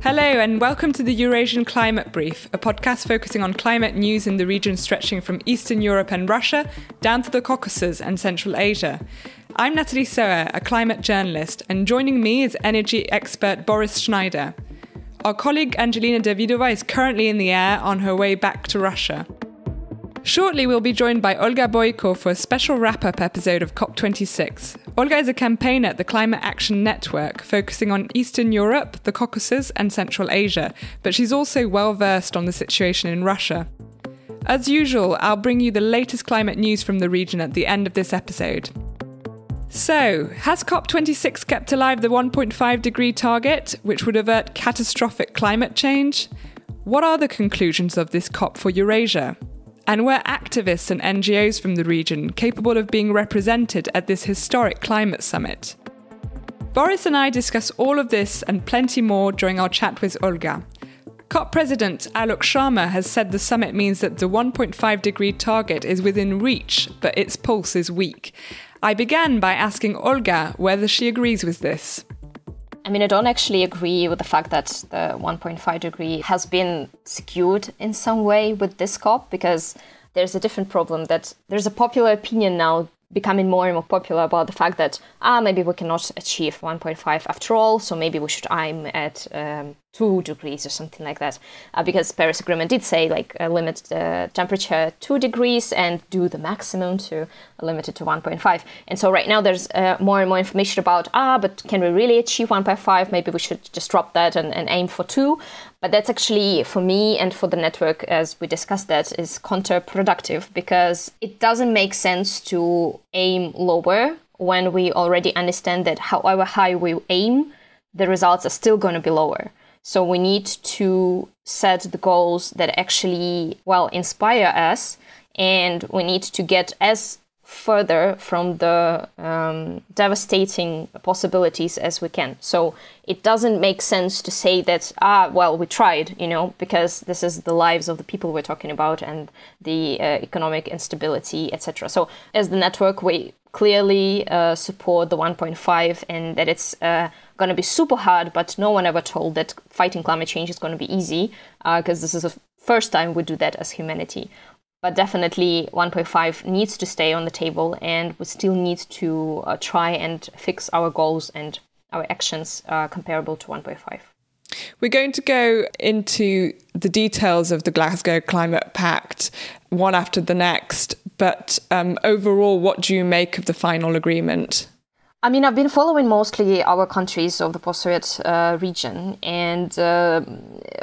Hello, and welcome to the Eurasian Climate Brief, a podcast focusing on climate news in the region stretching from Eastern Europe and Russia down to the Caucasus and Central Asia. I'm Natalie Sauer, a climate journalist, and joining me is energy expert Boris Schneider. Our colleague Angelina Davydova is currently in the air on her way back to Russia. Shortly, we'll be joined by Olga Boiko for a special wrap up episode of COP26. Olga is a campaigner at the Climate Action Network, focusing on Eastern Europe, the Caucasus, and Central Asia, but she's also well versed on the situation in Russia. As usual, I'll bring you the latest climate news from the region at the end of this episode. So, has COP26 kept alive the 1.5 degree target, which would avert catastrophic climate change? What are the conclusions of this COP for Eurasia? And were activists and NGOs from the region capable of being represented at this historic climate summit. Boris and I discuss all of this and plenty more during our chat with Olga. COP President Alok Sharma has said the summit means that the 1.5 degree target is within reach, but its pulse is weak. I began by asking Olga whether she agrees with this. I mean, I don't actually agree with the fact that the 1.5 degree has been secured in some way with this COP because there's a different problem that there's a popular opinion now becoming more and more popular about the fact that ah maybe we cannot achieve 1.5 after all so maybe we should aim at um, two degrees or something like that. Uh, because paris agreement did say like uh, limit the temperature two degrees and do the maximum to limit it to 1.5 and so right now there's uh, more and more information about ah but can we really achieve 1.5 maybe we should just drop that and, and aim for two. But that's actually, for me and for the network, as we discussed that, is counterproductive because it doesn't make sense to aim lower when we already understand that however high we aim, the results are still going to be lower. So we need to set the goals that actually, well, inspire us. And we need to get as further from the um, devastating possibilities as we can. So it doesn't make sense to say that, ah, well, we tried, you know, because this is the lives of the people we're talking about and the uh, economic instability, etc. So as the network, we clearly uh, support the 1.5 and that it's uh, going to be super hard, but no one ever told that fighting climate change is going to be easy because uh, this is the first time we do that as humanity but definitely 1.5 needs to stay on the table and we still need to uh, try and fix our goals and our actions uh, comparable to 1.5. We're going to go into the details of the Glasgow Climate Pact one after the next, but um, overall, what do you make of the final agreement? I mean, I've been following mostly our countries of the post-Soviet uh, region, and uh,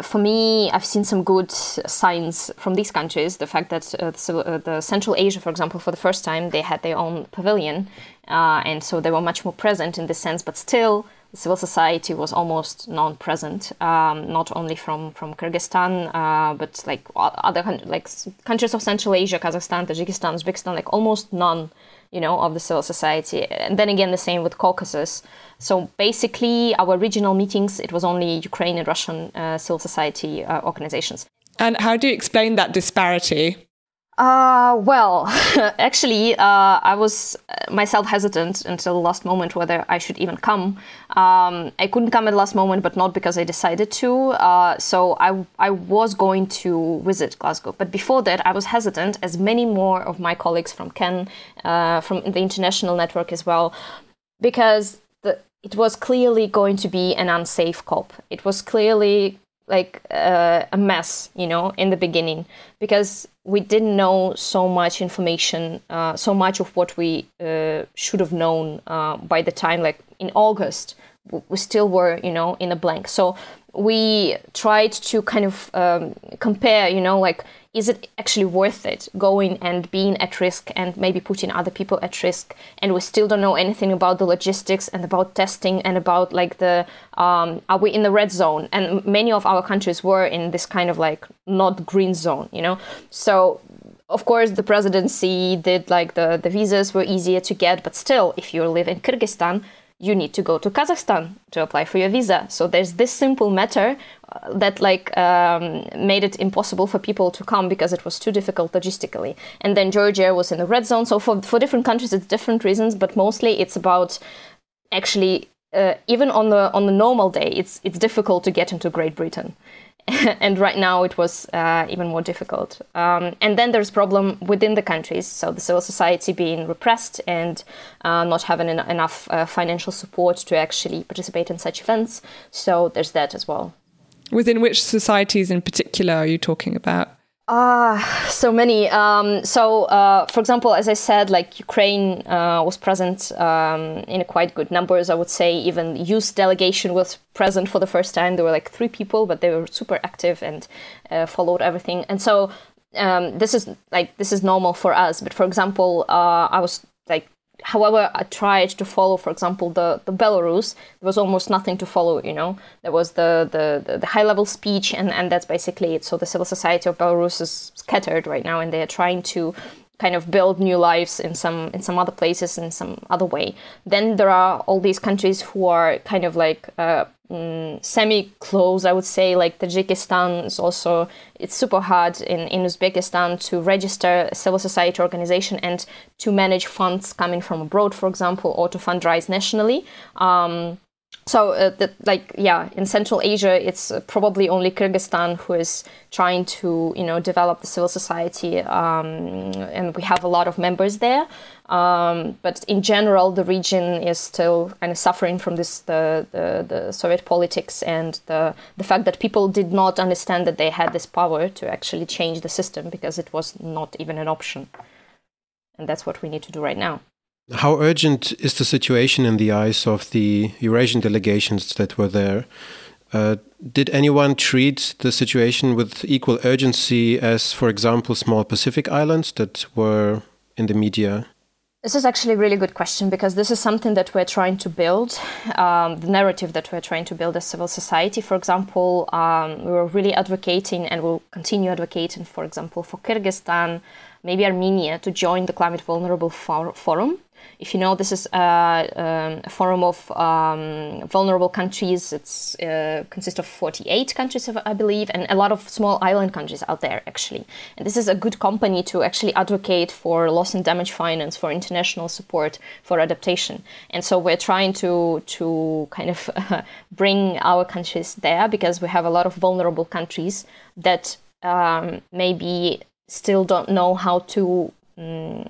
for me, I've seen some good signs from these countries. The fact that uh, the, uh, the, Central Asia, for example, for the first time, they had their own pavilion, uh, and so they were much more present in this sense. But still, civil society was almost non-present, um, not only from from Kyrgyzstan, uh, but like other like countries of Central Asia, Kazakhstan, Tajikistan, Uzbekistan, like almost none you know, of the civil society. And then again, the same with Caucasus. So basically, our regional meetings, it was only Ukraine and Russian uh, civil society uh, organizations. And how do you explain that disparity? Uh, well, actually, uh, I was uh, myself hesitant until the last moment whether I should even come. Um, I couldn't come at the last moment, but not because I decided to. Uh, so I, I was going to visit Glasgow. But before that, I was hesitant, as many more of my colleagues from CAN, uh, from the international network as well, because the, it was clearly going to be an unsafe COP. It was clearly like uh, a mess, you know, in the beginning because we didn't know so much information, uh, so much of what we uh, should have known uh, by the time, like in August, we still were, you know, in a blank. So we tried to kind of um, compare, you know, like is it actually worth it going and being at risk and maybe putting other people at risk? And we still don't know anything about the logistics and about testing and about like the um, are we in the red zone? And many of our countries were in this kind of like not green zone you know? So of course the presidency did like the, the visas were easier to get but still if you live in kyrgyzstan you need to go to Kazakhstan to apply for your visa. So there's this simple matter uh, that like um, made it impossible for people to come because it was too difficult logistically. And then Georgia was in the red zone. So for for different countries, it's different reasons, but mostly it's about actually uh, even on the on the normal day, it's it's difficult to get into Great Britain. and right now it was uh, even more difficult. Um, and then there's problem within the countries, so the civil society being repressed and uh, not having en- enough uh, financial support to actually participate in such events. So there's that as well. Within which societies in particular are you talking about? Ah, uh, so many. Um, so, uh, for example, as I said, like Ukraine uh, was present um, in quite good numbers. I would say even youth delegation was present for the first time. There were like three people, but they were super active and uh, followed everything. And so, um, this is like this is normal for us. But for example, uh, I was like however I tried to follow, for example, the, the Belarus, there was almost nothing to follow, you know. There was the, the, the high level speech, and, and that's basically it. So the civil society of Belarus is scattered right now, and they are trying to kind of build new lives in some in some other places in some other way. Then there are all these countries who are kind of like uh, mm, semi-close, I would say. Like Tajikistan is also it's super hard in in Uzbekistan to register a civil society organization and to manage funds coming from abroad, for example, or to fundraise nationally. Um, so uh, the, like yeah in central asia it's uh, probably only kyrgyzstan who is trying to you know develop the civil society um, and we have a lot of members there. Um, but in general the region is still kind of suffering from this the, the, the soviet politics and the, the fact that people did not understand that they had this power to actually change the system because it was not even an option. And that's what we need to do right now how urgent is the situation in the eyes of the Eurasian delegations that were there? Uh, did anyone treat the situation with equal urgency as, for example, small Pacific islands that were in the media? This is actually a really good question because this is something that we're trying to build, um, the narrative that we're trying to build as civil society. For example, um, we were really advocating and will continue advocating, for example, for Kyrgyzstan, maybe Armenia to join the Climate Vulnerable for- Forum if you know, this is a, um, a forum of um, vulnerable countries. It uh, consists of 48 countries, I believe, and a lot of small island countries out there, actually. And this is a good company to actually advocate for loss and damage finance, for international support, for adaptation. And so we're trying to to kind of bring our countries there because we have a lot of vulnerable countries that um, maybe still don't know how to um,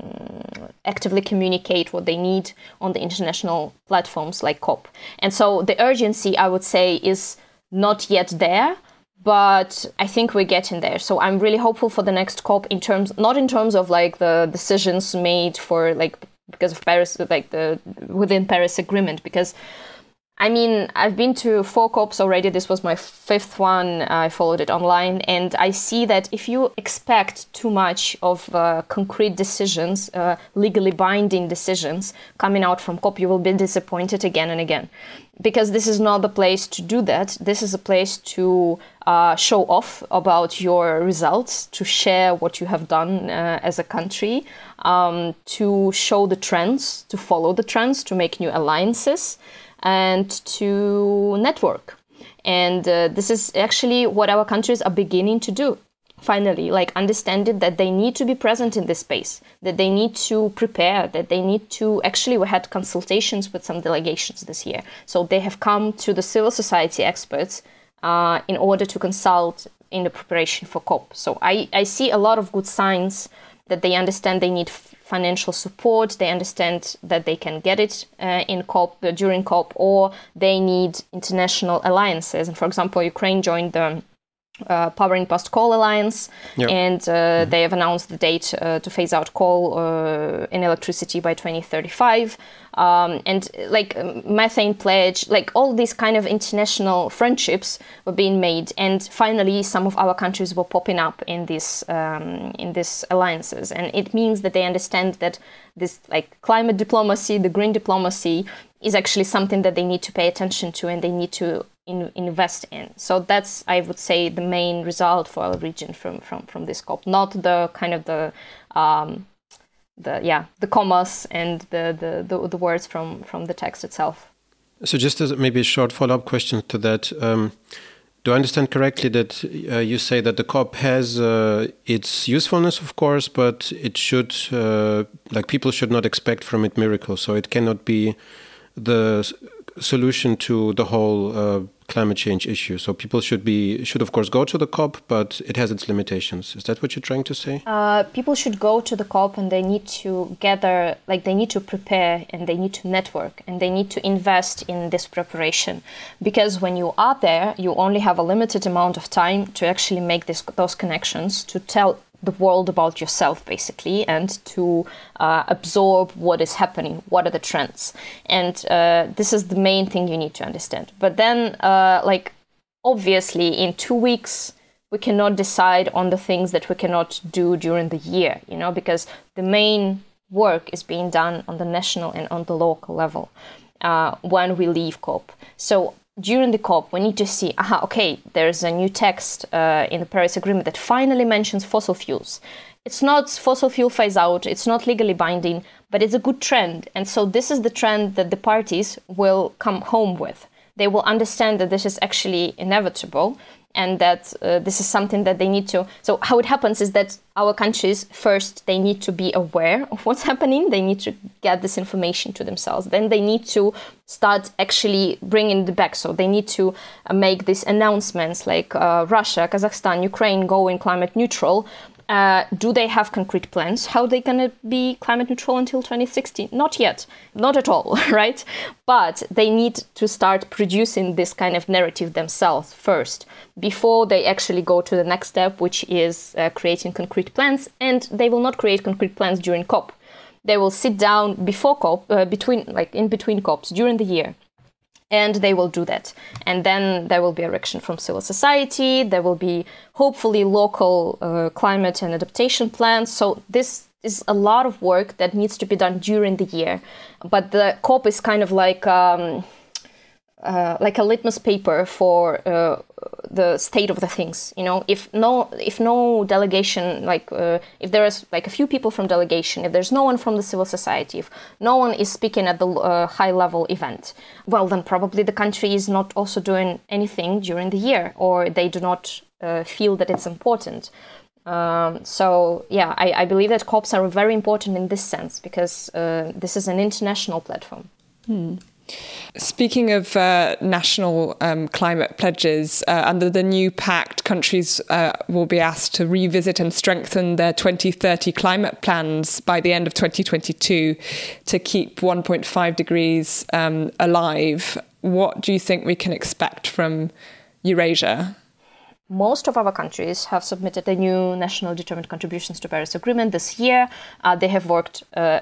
actively communicate what they need on the international platforms like COP. And so the urgency, I would say, is not yet there, but I think we're getting there. So I'm really hopeful for the next COP in terms, not in terms of like the decisions made for like because of Paris, like the within Paris Agreement, because I mean, I've been to four COPs already. This was my fifth one. I followed it online. And I see that if you expect too much of uh, concrete decisions, uh, legally binding decisions coming out from COP, you will be disappointed again and again. Because this is not the place to do that. This is a place to uh, show off about your results, to share what you have done uh, as a country, um, to show the trends, to follow the trends, to make new alliances and to network. And uh, this is actually what our countries are beginning to do. Finally, like understanding that they need to be present in this space, that they need to prepare, that they need to. Actually, we had consultations with some delegations this year. So they have come to the civil society experts uh, in order to consult in the preparation for COP. So I, I see a lot of good signs that they understand they need financial support, they understand that they can get it uh, in COP uh, during COP, or they need international alliances. And for example, Ukraine joined the uh, Powering Past Coal Alliance, yep. and uh, mm-hmm. they have announced the date uh, to phase out coal uh, in electricity by 2035. Um, and like methane pledge, like all these kind of international friendships were being made, and finally some of our countries were popping up in these um, in these alliances, and it means that they understand that this like climate diplomacy, the green diplomacy, is actually something that they need to pay attention to, and they need to in, invest in. So that's, I would say, the main result for our region from from from this COP, not the kind of the um, the yeah the commas and the, the the, the words from from the text itself. So, just as maybe a short follow up question to that. Um, do I understand correctly that uh, you say that the COP has uh, its usefulness, of course, but it should, uh, like, people should not expect from it miracles. So it cannot be the solution to the whole uh, climate change issue. So people should be should of course go to the COP, but it has its limitations. Is that what you're trying to say? Uh, people should go to the COP and they need to gather, like they need to prepare and they need to network and they need to invest in this preparation, because when you are there, you only have a limited amount of time to actually make this those connections to tell the world about yourself basically and to uh, absorb what is happening what are the trends. And uh, this is the main thing you need to understand. But then uh, like obviously in two weeks we cannot decide on the things that we cannot do during the year you know because the main work is being done on the national and on the local level uh, when we leave cop. So during the COP, we need to see, aha, okay, there's a new text uh, in the Paris Agreement that finally mentions fossil fuels. It's not fossil fuel phase out, it's not legally binding, but it's a good trend. And so this is the trend that the parties will come home with. They will understand that this is actually inevitable and that uh, this is something that they need to so how it happens is that our countries first they need to be aware of what's happening. They need to get this information to themselves. Then they need to start actually bringing it back. So they need to uh, make these announcements like uh, russia kazakhstan ukraine going climate neutral uh, do they have concrete plans? How they going to be climate neutral until 2060? Not yet, not at all, right? But they need to start producing this kind of narrative themselves first before they actually go to the next step, which is uh, creating concrete plans. And they will not create concrete plans during COP. They will sit down before COP, uh, between like in between COPs during the year and they will do that. And then there will be erection from civil society. There will be hopefully local uh, climate and adaptation plans. So this is a lot of work that needs to be done during the year. But the COP is kind of like um, uh, like a litmus paper for uh, the state of the things. You know, if no if no delegation, like uh, if there is like a few people from delegation, if there's no one from the civil society, if no one is speaking at the uh, high level event, well, then probably the country is not also doing anything during the year, or they do not uh, feel that it's important. Um, so yeah, I, I, believe that COPs are very important in this sense because uh, this is an international platform. Hmm. Speaking of uh, national um, climate pledges, uh, under the new pact, countries uh, will be asked to revisit and strengthen their 2030 climate plans by the end of 2022 to keep 1.5 degrees um, alive. What do you think we can expect from Eurasia? most of our countries have submitted the new national determined contributions to Paris Agreement this year. Uh, they have worked uh,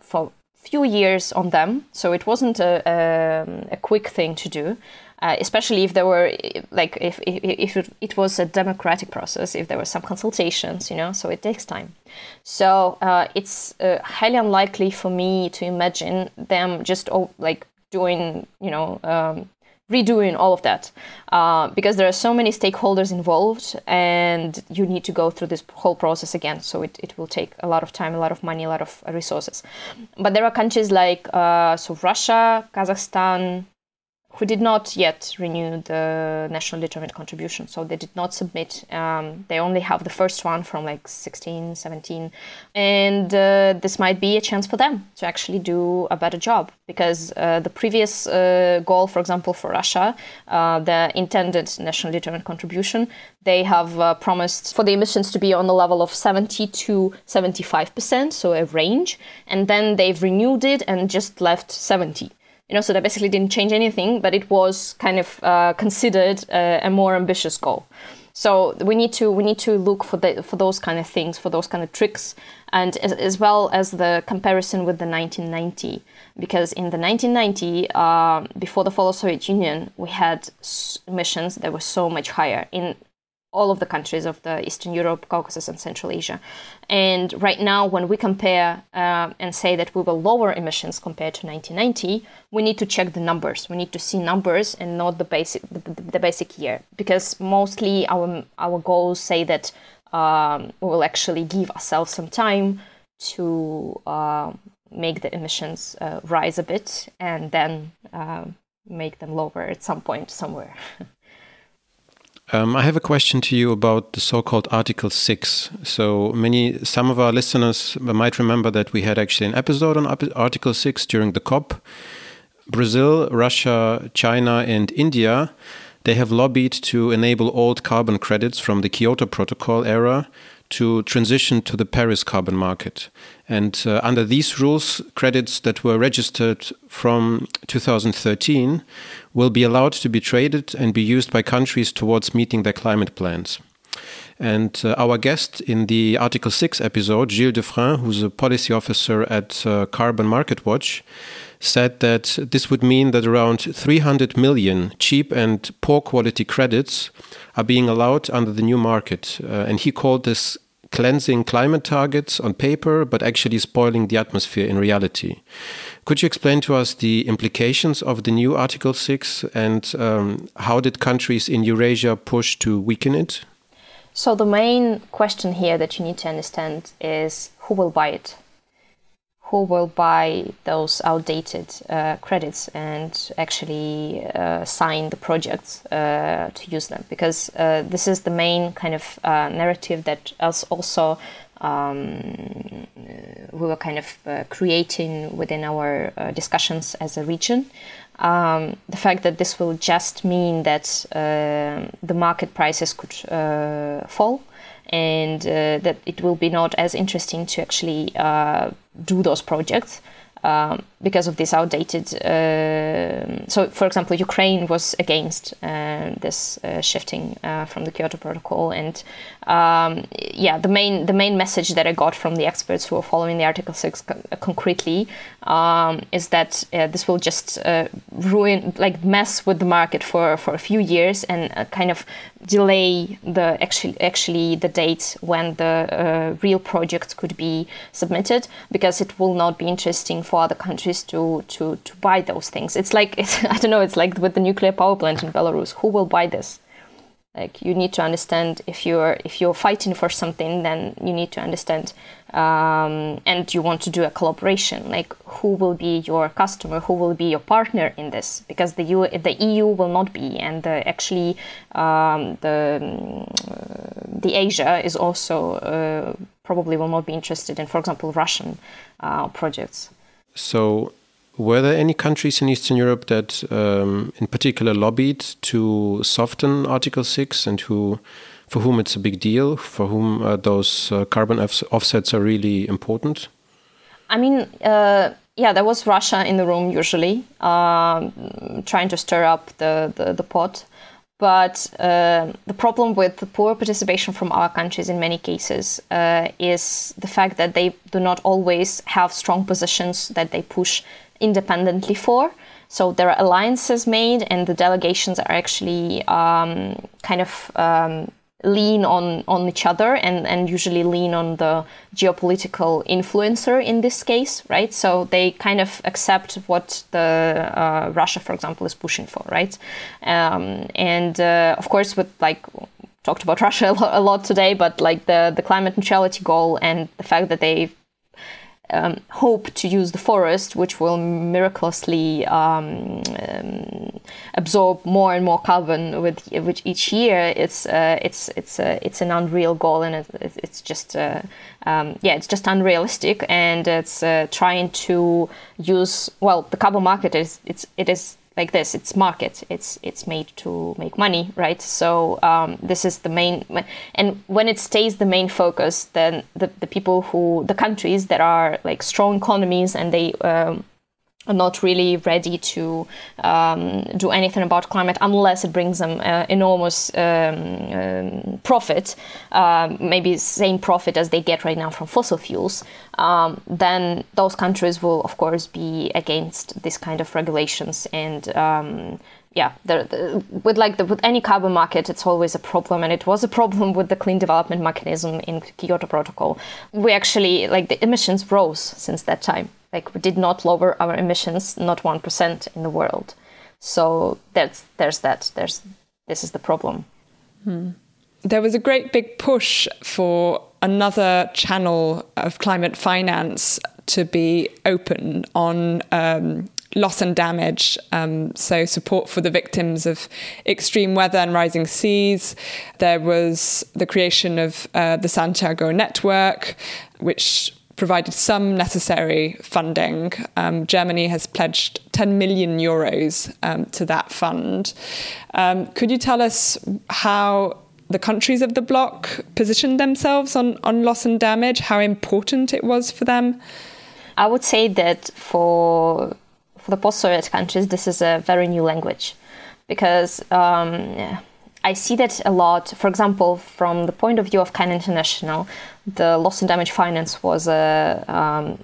for few years on them, so it wasn't a, a, um, a quick thing to do. Uh, especially if there were like if, if, if it, was a democratic process if there were some consultations you know so it takes time so uh, it's uh, highly unlikely for me to imagine them just oh, like doing you know um, redoing all of that uh, because there are so many stakeholders involved and you need to go through this whole process again. So it, it will take a lot of time a lot of money a lot of resources. But there are countries like uh, so russia kazakhstan who did not yet renew the national determined contribution. So they did not submit. Um, they only have the first one from like 16, 17. And uh, this might be a chance for them to actually do a better job because uh, the previous uh, goal, for example, for Russia, uh, the intended national determined contribution, they have uh, promised for the emissions to be on the level of 70 to 75%, so a range. And then they've renewed it and just left 70 you know, so they basically didn't change anything, but it was kind of uh, considered a, a, more ambitious goal. So we need to we need to look for the for those kind of things, for those kind of tricks, and as, as well as the comparison with the 1990, because in the 1990, uh, before the fall of Soviet Union, we had emissions that were so much higher in all of the countries of the Eastern Europe, Caucasus, and Central Asia. And right now, when we compare uh, and say that we will lower emissions compared to 1990, we need to check the numbers. We need to see numbers and not the basic the, the, basic year, because mostly our our goals say that um, we will actually give ourselves some time to uh, make the emissions uh, rise a bit, and then uh, make them lower at some point somewhere. Um, I have a question to you about the so-called Article Six. So many, some of our listeners might remember that we had actually an episode on Article Six during the COP. Brazil, Russia, China, and India, they have lobbied to enable old carbon credits from the Kyoto Protocol era to transition to the Paris carbon market. And uh, under these rules, credits that were registered from 2013 will be allowed to be traded and be used by countries towards meeting their climate plans. And uh, our guest in the Article 6 episode, Gilles Dufrasne, who's a policy officer at uh, Carbon Market Watch, said that this would mean that around 300 million cheap and poor quality credits are being allowed under the new market. Uh, and he called this cleansing climate targets on paper, but actually spoiling the atmosphere in reality. Could you explain to us the implications of the new Article 6 and um, how did countries in Eurasia push to weaken it? So, the main question here that you need to understand is who will buy it? Who will buy those outdated uh, credits and actually uh, sign the projects uh, to use them because uh, this is the main kind of uh, narrative that us also um, we were kind of uh, creating within our discussions as a region. Um, the fact that this will just mean that the market prices could fall and uh, that it will be not as interesting to actually uh, do those projects um, because of this outdated. Uh, so, for example, Ukraine was against uh, this uh, shifting uh, from the Kyoto Protocol, and um, yeah, the main the main message that I got from the experts who are following the Article Six co- concretely um, is that this will just ruin, like, mess with the market for for a few years and kind of delay the actually actually the date when the uh, real projects could be submitted because it will not be interesting for other countries to to to buy those things. It's like it's, I don't know. It's like with the nuclear power plant in Belarus. Who will buy this? Like you need to understand if you're if you're fighting for something, then you need to understand, um, and you want to do a collaboration. Like who will be your customer? Who will be your partner in this? Because the EU, the EU will not be, and the, actually um, the uh, the Asia is also uh, probably will not be interested in, for example, Russian uh, projects. So, were there any countries in Eastern Europe that, um, in particular, lobbied to soften Article Six, and who, for whom it's a big deal, for whom uh, those uh, carbon offsets are really important? I mean, uh, yeah, there was Russia in the room usually, um, trying to stir up the the, the pot. But uh, the problem with the poor participation from our countries in many cases uh, is the fact that they do not always have strong positions that they push independently for. So there are alliances made, and the delegations are actually um, kind of um, lean on on each other and and usually lean on the geopolitical influencer in this case right? So they kind of accept what the uh, russia for example is pushing for right? Um, and uh, of course with like talked about russia a lot today but like the the climate neutrality goal and the fact that they um, hope to use the forest, which will miraculously um, um, absorb more and more carbon with, with each year, it's uh, it's it's uh, it's an unreal goal, and it's, it's just uh, um, yeah, it's just unrealistic, and it's uh, trying to use well, the carbon market is it's it is like this it's market. It's it's made to make money right? So um, this is the main and when it stays the main focus then the, the people who the countries that are like strong economies and they um, are not really ready to um, do anything about climate unless it brings them uh, enormous um, um, profit, uh, maybe same profit as they get right now from fossil fuels, um, then those countries will, of course, be against this kind of regulations and um, yeah, the, the, with like the, with any carbon market, it's always a problem, and it was a problem with the clean development mechanism in Kyoto Protocol. We actually like the emissions rose since that time. Like we did not lower our emissions, not one percent in the world. So that's there's that. There's this is the problem. Hmm. There was a great big push for another channel of climate finance to be open on um, loss and damage. Um, so, support for the victims of extreme weather and rising seas. There was the creation of uh, the Santiago Network, which provided some necessary funding. Um, Germany has pledged 10 million euros um, to that fund. Um, could you tell us how the countries of the bloc positioned themselves on, on loss and damage, how important it was for them? I would say that for for the post-Soviet countries, this is a very new language because um, I see that a lot. For example, from the point of view of CAN International, the loss and damage finance was a, um,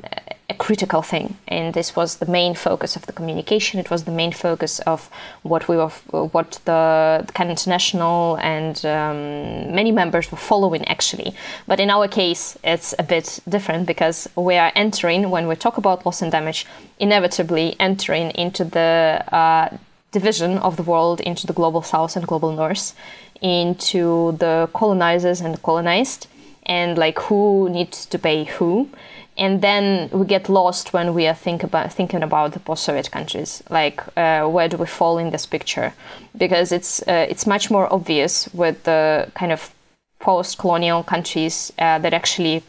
a critical thing, and this was the main focus of the communication. It was the main focus of what we were, what the, CAN International and um, many members were following actually. But in our case, it's a bit different because we are entering when we talk about loss and damage, inevitably entering into the uh, division of the world into the global south and global north, into the colonizers and the colonized, and like who needs to pay who. And then we get lost when we are think about thinking about the post-Soviet countries, like uh, where do we fall in this picture? Because it's uh, it's much more obvious with the kind of post-colonial countries uh, that actually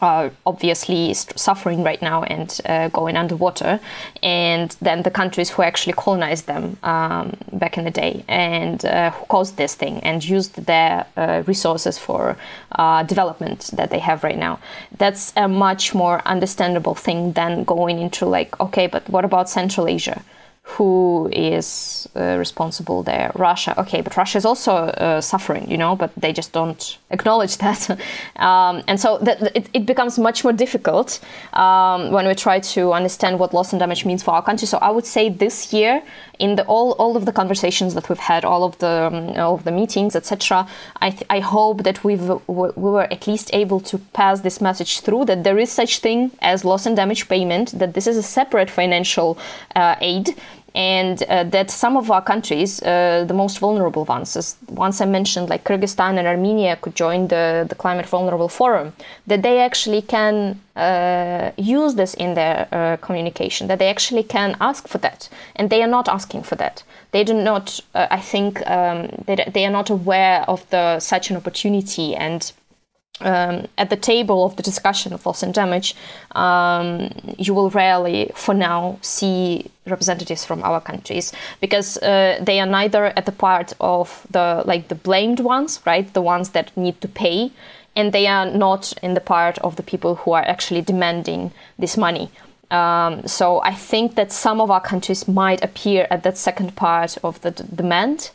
are obviously suffering right now and uh, going underwater, and then the countries who actually colonized them um, back in the day and uh, who caused this thing and used their uh, resources for uh, development that they have right now. That's a much more understandable thing than going into like, okay, but what about Central Asia? Who is uh, responsible there? Russia. Okay but russia is also uh, suffering you know but they just don't acknowledge that. Um, and so it, it, becomes much more difficult um, when we try to understand what loss and damage means for our country. So i would say this year in the all, all of the conversations that we've had all of the um, all of the meetings etc I, th- I hope that we've we were at least able to pass this message through that there is such thing as loss and damage payment that this is a separate financial uh, aid and uh, that some of our countries, uh, the most vulnerable ones, as once I mentioned, like Kyrgyzstan and Armenia, could join the, the Climate Vulnerable Forum, that they actually can uh, use this in their uh, communication, that they actually can ask for that. And they are not asking for that. They do not, uh, I think, um, they, they are not aware of the, such an opportunity and um, at the table of the discussion of loss and damage, um, you will rarely, for now, see representatives from our countries because uh, they are neither at the part of the like the blamed ones, right, the ones that need to pay, and they are not in the part of the people who are actually demanding this money. Um, so I think that some of our countries might appear at that second part of the d- demand.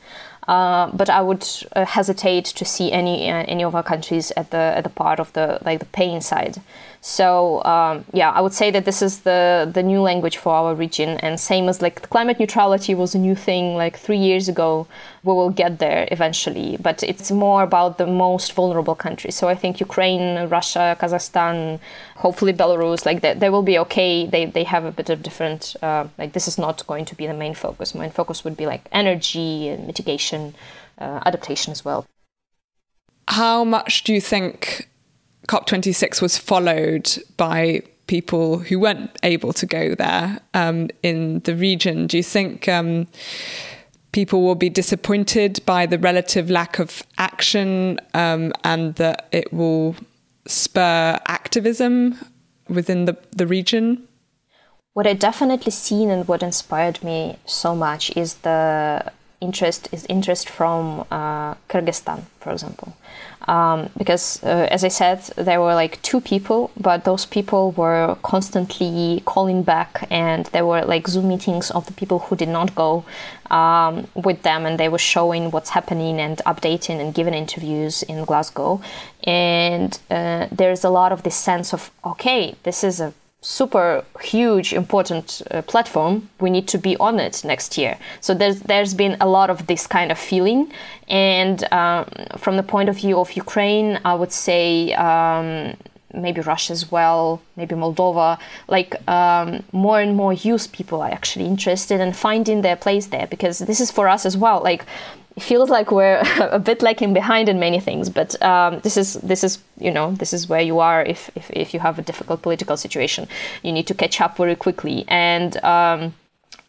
Uh, but I would uh, hesitate to see any uh, any of our countries at the at the part of the like the paying side. So um, yeah, I would say that this is the the new language for our region, and same as like climate neutrality was a new thing like three years ago. We will get there eventually, but it's more about the most vulnerable countries. So I think Ukraine, Russia, Kazakhstan, hopefully Belarus, like they, they will be okay. They they have a bit of different. Uh, like this is not going to be the main focus. Main focus would be like energy and mitigation, uh, adaptation as well. How much do you think COP26 was followed by people who weren't able to go there um, in the region. Do you think um, people will be disappointed by the relative lack of action um, and that it will spur activism within the, the region? What I definitely seen and what inspired me so much is the interest is interest from uh, Kyrgyzstan, for example um, because uh, as I said, there were like two people, but those people were constantly calling back, and there were like Zoom meetings of the people who did not go um, with them, and they were showing what's happening and updating and giving interviews in Glasgow. And uh, there's a lot of this sense of okay, this is a super huge important uh, platform we need to be on it next year so there's there's been a lot of this kind of feeling and um, from the point of view of ukraine i would say um, maybe Russia as well, maybe Moldova, like um, more and more youth people are actually interested in finding their place there because this is for us as well. Like it feels like we're a bit lagging behind in many things, but um, this is this is you know this is where you are if, if if you have a difficult political situation, you need to catch up very quickly and. Um,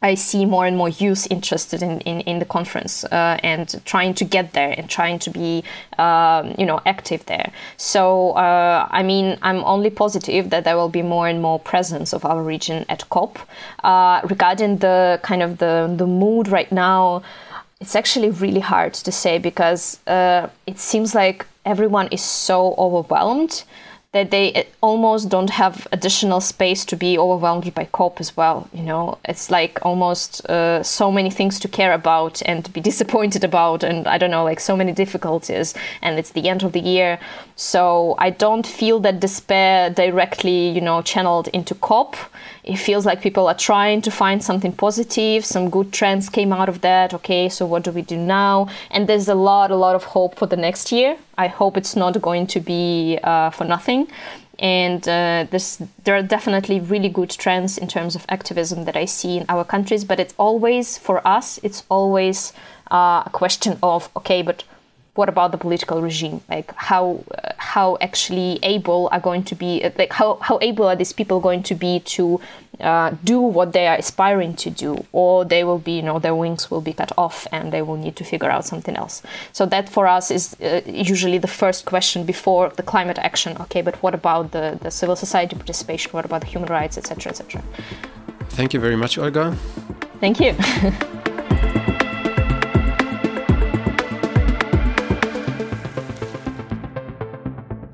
I see more and more youth interested in, in, in the conference uh, and trying to get there and trying to be, um, you know, active there. So, uh, I mean, I'm only positive that there will be more and more presence of our region at COP. Uh, regarding the kind of the, the mood right now, it's actually really hard to say because uh, it seems like everyone is so overwhelmed that they almost don't have additional space to be overwhelmed by COP as well. You know, it's like almost uh, so many things to care about and to be disappointed about, and I don't know, like so many difficulties. And it's the end of the year, so I don't feel that despair directly, you know, channeled into COP. It feels like people are trying to find something positive. Some good trends came out of that. Okay, so what do we do now? And there's a lot, a lot of hope for the next year. I hope it's not going to be uh, for nothing. And uh, this, there are definitely really good trends in terms of activism that I see in our countries. But it's always, for us, it's always uh, a question of okay, but what about the political regime? Like how uh, how actually able are going to be like how how able are these people going to be to uh, do what they are aspiring to do, or they will be you know their wings will be cut off and they will need to figure out something else. So that for us is uh, usually the first question before the climate action. Okay, but what about the the civil society participation? What about the human rights, etc., etc. Thank you very much, Olga. Thank you.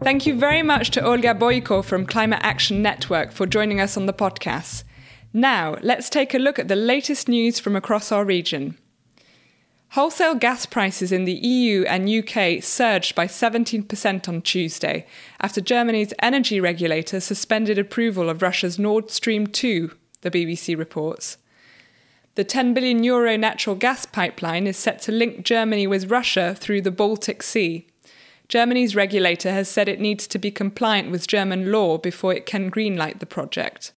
Thank you very much to Olga Boiko from Climate Action Network for joining us on the podcast. Now, let's take a look at the latest news from across our region. Wholesale gas prices in the EU and UK surged by 17% on Tuesday after Germany's energy regulator suspended approval of Russia's Nord Stream 2, the BBC reports. The 10 billion euro natural gas pipeline is set to link Germany with Russia through the Baltic Sea. Germany's regulator has said it needs to be compliant with German law before it can greenlight the project.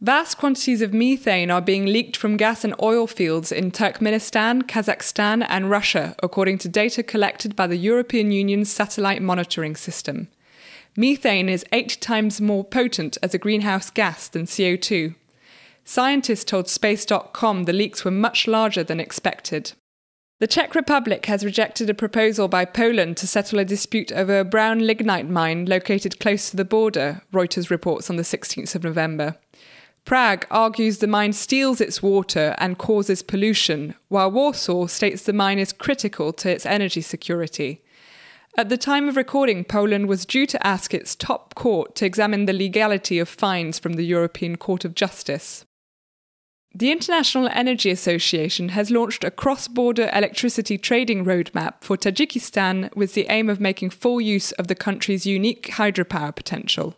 Vast quantities of methane are being leaked from gas and oil fields in Turkmenistan, Kazakhstan, and Russia, according to data collected by the European Union's satellite monitoring system. Methane is eight times more potent as a greenhouse gas than CO2. Scientists told Space.com the leaks were much larger than expected. The Czech Republic has rejected a proposal by Poland to settle a dispute over a brown lignite mine located close to the border, Reuters reports on the 16th of November. Prague argues the mine steals its water and causes pollution, while Warsaw states the mine is critical to its energy security. At the time of recording, Poland was due to ask its top court to examine the legality of fines from the European Court of Justice. The International Energy Association has launched a cross border electricity trading roadmap for Tajikistan with the aim of making full use of the country's unique hydropower potential.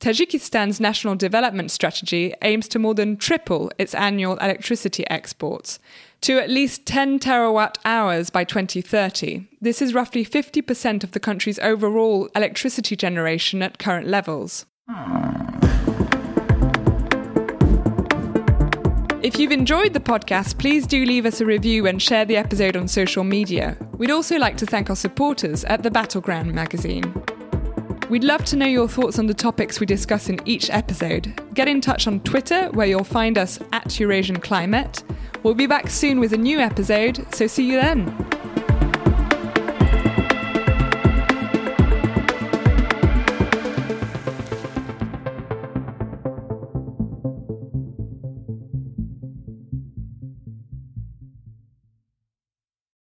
Tajikistan's national development strategy aims to more than triple its annual electricity exports to at least 10 terawatt hours by 2030. This is roughly 50% of the country's overall electricity generation at current levels. If you've enjoyed the podcast, please do leave us a review and share the episode on social media. We'd also like to thank our supporters at the Battleground magazine. We'd love to know your thoughts on the topics we discuss in each episode. Get in touch on Twitter, where you'll find us at Eurasian Climate. We'll be back soon with a new episode, so see you then.